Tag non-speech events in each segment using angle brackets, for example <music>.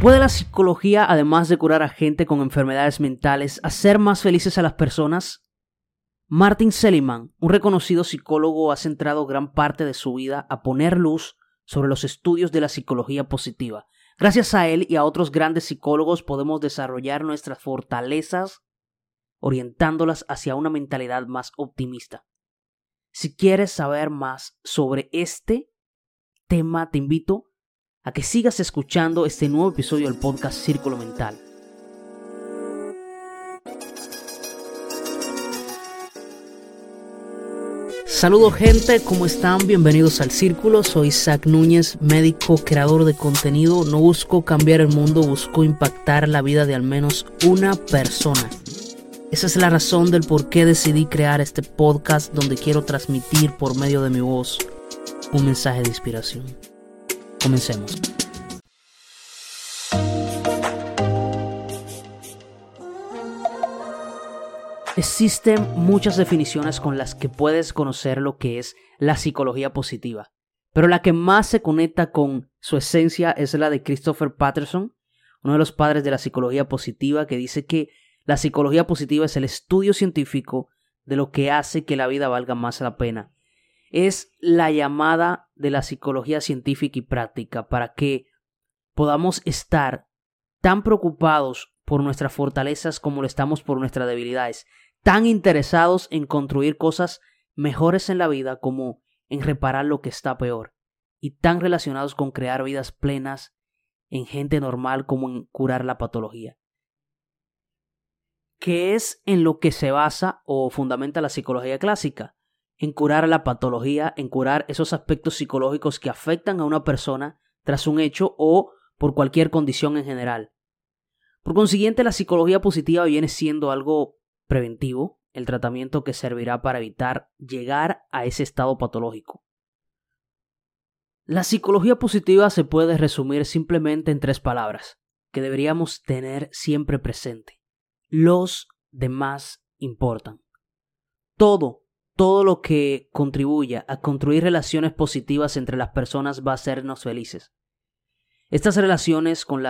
¿Puede la psicología, además de curar a gente con enfermedades mentales, hacer más felices a las personas? Martin Seligman, un reconocido psicólogo, ha centrado gran parte de su vida a poner luz sobre los estudios de la psicología positiva. Gracias a él y a otros grandes psicólogos podemos desarrollar nuestras fortalezas orientándolas hacia una mentalidad más optimista. Si quieres saber más sobre este tema, te invito a que sigas escuchando este nuevo episodio del podcast Círculo Mental. Saludos gente, ¿cómo están? Bienvenidos al Círculo. Soy Zach Núñez, médico, creador de contenido. No busco cambiar el mundo, busco impactar la vida de al menos una persona. Esa es la razón del por qué decidí crear este podcast donde quiero transmitir por medio de mi voz un mensaje de inspiración. Comencemos. Existen muchas definiciones con las que puedes conocer lo que es la psicología positiva, pero la que más se conecta con su esencia es la de Christopher Patterson, uno de los padres de la psicología positiva, que dice que la psicología positiva es el estudio científico de lo que hace que la vida valga más la pena es la llamada de la psicología científica y práctica para que podamos estar tan preocupados por nuestras fortalezas como lo estamos por nuestras debilidades, tan interesados en construir cosas mejores en la vida como en reparar lo que está peor, y tan relacionados con crear vidas plenas en gente normal como en curar la patología. ¿Qué es en lo que se basa o fundamenta la psicología clásica? En curar la patología, en curar esos aspectos psicológicos que afectan a una persona tras un hecho o por cualquier condición en general. Por consiguiente, la psicología positiva viene siendo algo preventivo, el tratamiento que servirá para evitar llegar a ese estado patológico. La psicología positiva se puede resumir simplemente en tres palabras, que deberíamos tener siempre presente. Los demás importan. Todo todo lo que contribuya a construir relaciones positivas entre las personas va a hacernos felices. Estas relaciones con,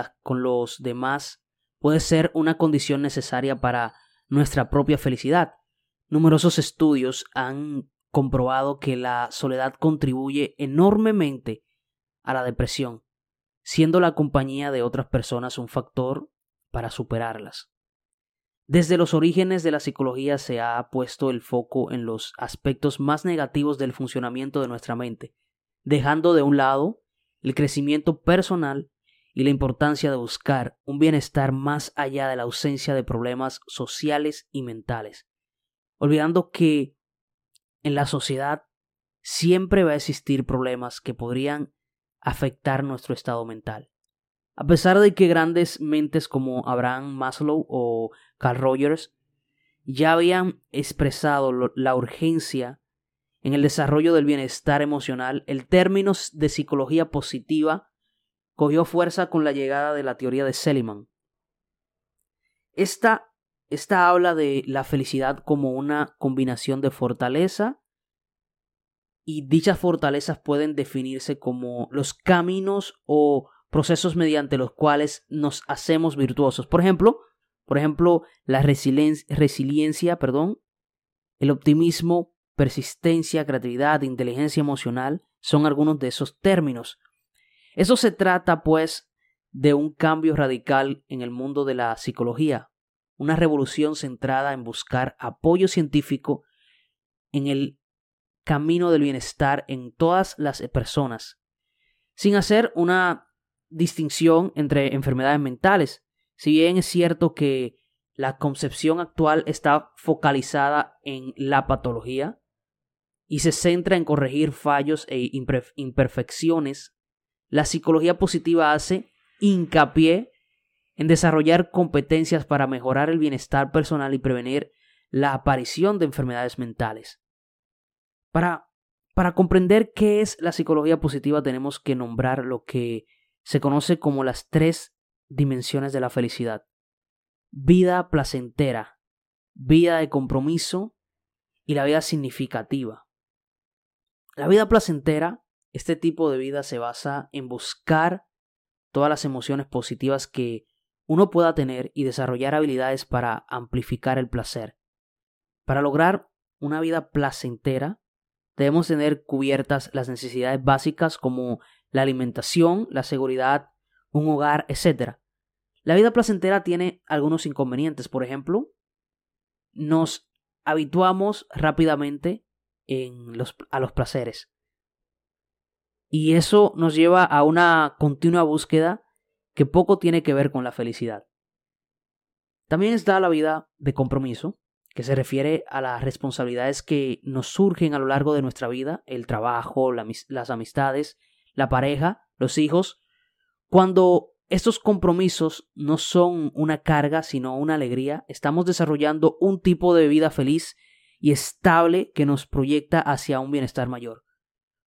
los demás puede ser una condición necesaria para nuestra propia felicidad. Numerosos estudios han comprobado que la soledad contribuye enormemente a la depresión, siendo la compañía de otras personas un factor para superarlas. Desde los orígenes de la psicología se ha puesto el foco en los aspectos más negativos del funcionamiento de nuestra mente, dejando de un lado el crecimiento personal y la importancia de buscar un bienestar más allá de la ausencia de problemas sociales y mentales, olvidando que en la sociedad siempre va a existir problemas que podrían afectar nuestro estado mental. A pesar de que grandes mentes como Abraham Maslow o Carl Rogers ya habían expresado la urgencia en el desarrollo del bienestar emocional, el término de psicología positiva cogió fuerza con la llegada de la teoría de Seligman. Esta, esta habla de la felicidad como una combinación de fortaleza y dichas fortalezas pueden definirse como los caminos o procesos mediante los cuales nos hacemos virtuosos. Por ejemplo, por ejemplo, la resiliencia, perdón, el optimismo, persistencia, creatividad, inteligencia emocional son algunos de esos términos. Eso se trata, pues, de un cambio radical en el mundo de la psicología, una revolución centrada en buscar apoyo científico en el camino del bienestar en todas las personas, sin hacer una distinción entre enfermedades mentales. Si bien es cierto que la concepción actual está focalizada en la patología y se centra en corregir fallos e imperfecciones, la psicología positiva hace hincapié en desarrollar competencias para mejorar el bienestar personal y prevenir la aparición de enfermedades mentales. Para, para comprender qué es la psicología positiva tenemos que nombrar lo que se conoce como las tres dimensiones de la felicidad. Vida placentera, vida de compromiso y la vida significativa. La vida placentera, este tipo de vida se basa en buscar todas las emociones positivas que uno pueda tener y desarrollar habilidades para amplificar el placer. Para lograr una vida placentera, debemos tener cubiertas las necesidades básicas como la alimentación, la seguridad, un hogar, etc. La vida placentera tiene algunos inconvenientes. Por ejemplo, nos habituamos rápidamente a los placeres. Y eso nos lleva a una continua búsqueda que poco tiene que ver con la felicidad. También está la vida de compromiso, que se refiere a las responsabilidades que nos surgen a lo largo de nuestra vida, el trabajo, las amistades, la pareja, los hijos, cuando estos compromisos no son una carga, sino una alegría, estamos desarrollando un tipo de vida feliz y estable que nos proyecta hacia un bienestar mayor.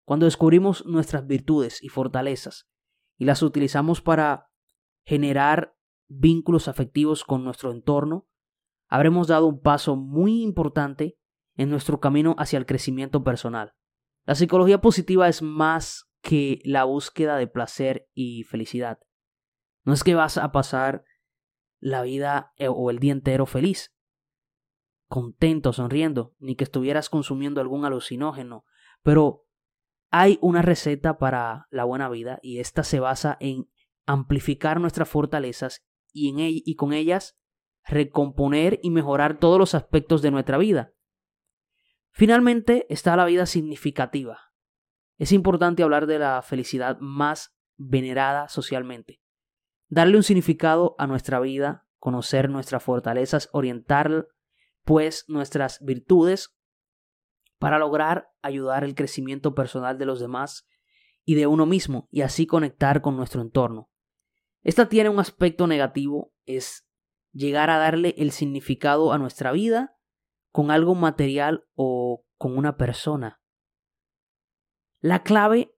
Cuando descubrimos nuestras virtudes y fortalezas y las utilizamos para generar vínculos afectivos con nuestro entorno, habremos dado un paso muy importante en nuestro camino hacia el crecimiento personal. La psicología positiva es más que la búsqueda de placer y felicidad. No es que vas a pasar la vida eh, o el día entero feliz, contento, sonriendo, ni que estuvieras consumiendo algún alucinógeno, pero hay una receta para la buena vida y esta se basa en amplificar nuestras fortalezas y, en y con ellas recomponer y mejorar todos los aspectos de nuestra vida. Finalmente está la vida significativa. Es importante hablar de la felicidad más venerada socialmente. Darle un significado a nuestra vida, conocer nuestras fortalezas, orientar pues nuestras virtudes para lograr ayudar el crecimiento personal de los demás y de uno mismo y así conectar con nuestro entorno. Esta tiene un aspecto negativo, es llegar a darle el significado a nuestra vida con algo material o con una persona. La clave,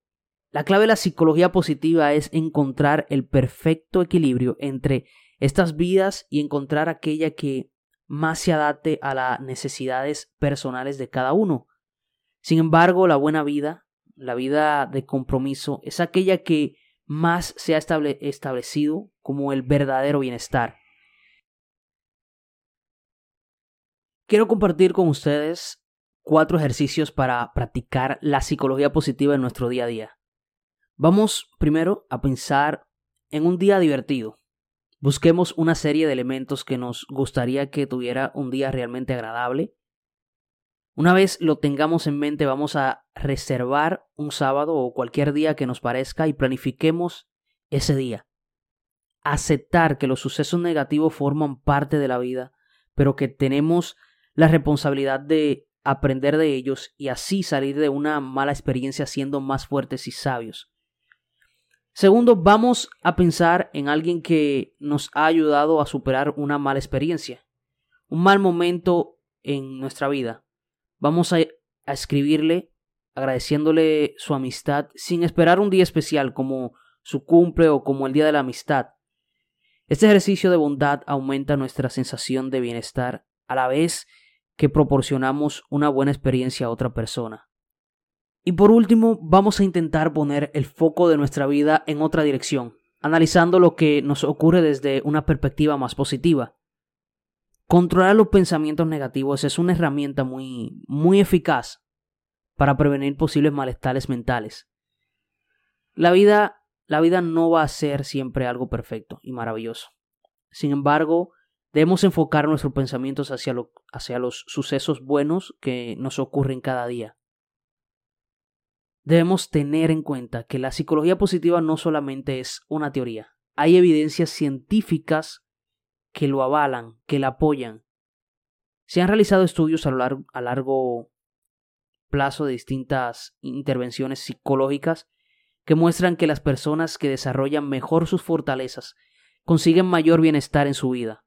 la clave de la psicología positiva es encontrar el perfecto equilibrio entre estas vidas y encontrar aquella que más se adapte a las necesidades personales de cada uno. Sin embargo, la buena vida, la vida de compromiso, es aquella que más se ha establecido como el verdadero bienestar. Quiero compartir con ustedes cuatro ejercicios para practicar la psicología positiva en nuestro día a día. Vamos primero a pensar en un día divertido. Busquemos una serie de elementos que nos gustaría que tuviera un día realmente agradable. Una vez lo tengamos en mente, vamos a reservar un sábado o cualquier día que nos parezca y planifiquemos ese día. Aceptar que los sucesos negativos forman parte de la vida, pero que tenemos la responsabilidad de aprender de ellos y así salir de una mala experiencia siendo más fuertes y sabios. Segundo, vamos a pensar en alguien que nos ha ayudado a superar una mala experiencia, un mal momento en nuestra vida. Vamos a, escribirle agradeciéndole su amistad sin esperar un día especial como su cumple o como el día de la amistad. Este ejercicio de bondad aumenta nuestra sensación de bienestar a la vez que proporcionamos una buena experiencia a otra persona. Y por último, vamos a intentar poner el foco de nuestra vida en otra dirección, analizando lo que nos ocurre desde una perspectiva más positiva. Controlar los pensamientos negativos es una herramienta muy, muy eficaz para prevenir posibles malestares mentales. La vida, la vida no va a ser siempre algo perfecto y maravilloso. Sin embargo, Debemos enfocar nuestros pensamientos hacia, hacia los sucesos buenos que nos ocurren cada día. Debemos tener en cuenta que la psicología positiva no solamente es una teoría, hay evidencias científicas que lo avalan, que la apoyan. Se han realizado estudios a, largo, a largo plazo de distintas intervenciones psicológicas que muestran que las personas que desarrollan mejor sus fortalezas consiguen mayor bienestar en su vida.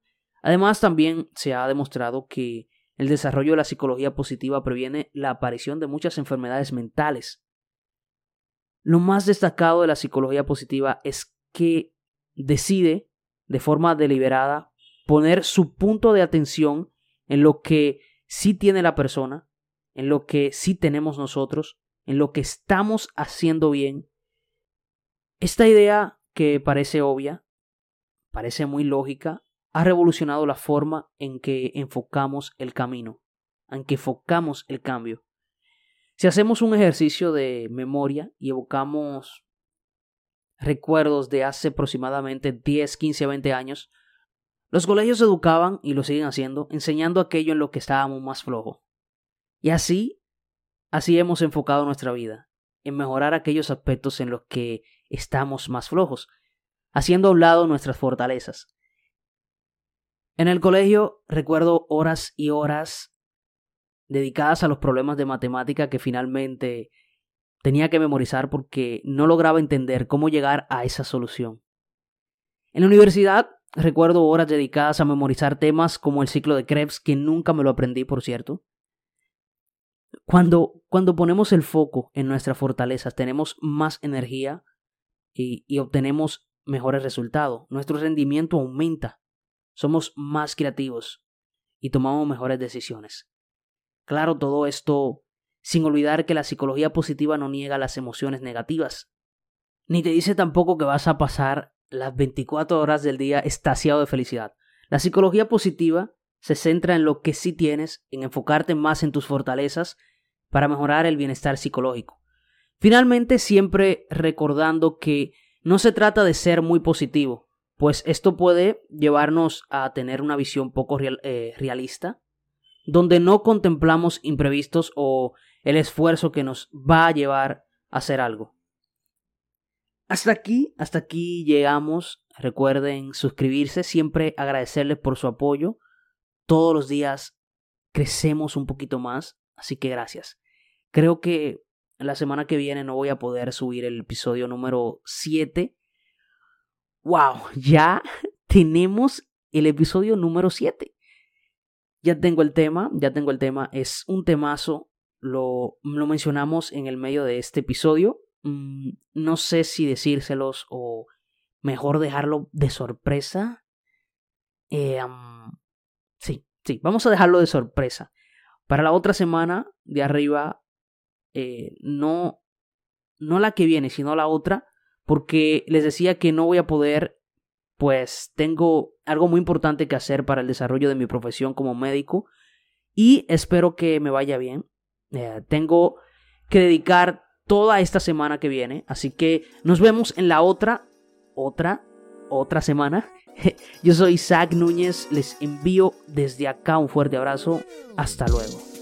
Además, también se ha demostrado que el desarrollo de la psicología positiva previene la aparición de muchas enfermedades mentales. Lo más destacado de la psicología positiva es que decide, de forma deliberada, poner su punto de atención en lo que sí tiene la persona, en lo que sí tenemos nosotros, en lo que estamos haciendo bien. Esta idea que parece obvia, parece muy lógica, ha revolucionado la forma en que enfocamos el camino, en que enfocamos el cambio. Si hacemos un ejercicio de memoria y evocamos recuerdos de hace aproximadamente 10, 15, 20 años, los colegios educaban, y lo siguen haciendo, enseñando aquello en lo que estábamos más flojos. Y así, así hemos enfocado nuestra vida, en mejorar aquellos aspectos en los que estamos más flojos, haciendo a un lado nuestras fortalezas. En el colegio recuerdo horas y horas dedicadas a los problemas de matemática que finalmente tenía que memorizar porque no lograba entender cómo llegar a esa solución. En la universidad recuerdo horas dedicadas a memorizar temas como el ciclo de Krebs, que nunca me lo aprendí, por cierto. Cuando, cuando ponemos el foco en nuestras fortalezas, tenemos más energía y, y obtenemos mejores resultados. Nuestro rendimiento aumenta, somos más creativos y tomamos mejores decisiones. Claro, todo esto sin olvidar que la psicología positiva no niega las emociones negativas, ni te dice tampoco que vas a pasar las 24 horas del día estasiado de felicidad. La psicología positiva se centra en lo que sí tienes, en enfocarte más en tus fortalezas para mejorar el bienestar psicológico. Finalmente, siempre recordando que no se trata de ser muy positivo, pues esto puede llevarnos a tener una visión poco eh, realista, donde no contemplamos imprevistos o el esfuerzo que nos va a llevar a hacer algo. Hasta aquí, hasta aquí llegamos. Recuerden suscribirse, siempre agradecerles por su apoyo. Todos los días crecemos un poquito más, así que gracias. Creo que la semana que viene no voy a poder subir el episodio número 7. ¡Wow! Ya tenemos el episodio número 7. Ya tengo el tema, ya tengo el tema. Es un temazo lo, lo mencionamos en el medio de este episodio. Mm, no sé si decírselos o mejor dejarlo de sorpresa. Eh, sí, sí, vamos a dejarlo de sorpresa. Para la otra semana de arriba, eh, no, no la que viene, sino la otra, porque les decía que no voy a poder, pues tengo algo muy importante que hacer para el desarrollo de mi profesión como médico y espero que me vaya bien. Eh, tengo que dedicar toda esta semana que viene, así que nos vemos en la otra, otra, otra semana. <laughs> Yo soy Isaac Núñez, les envío desde acá un fuerte abrazo, hasta luego.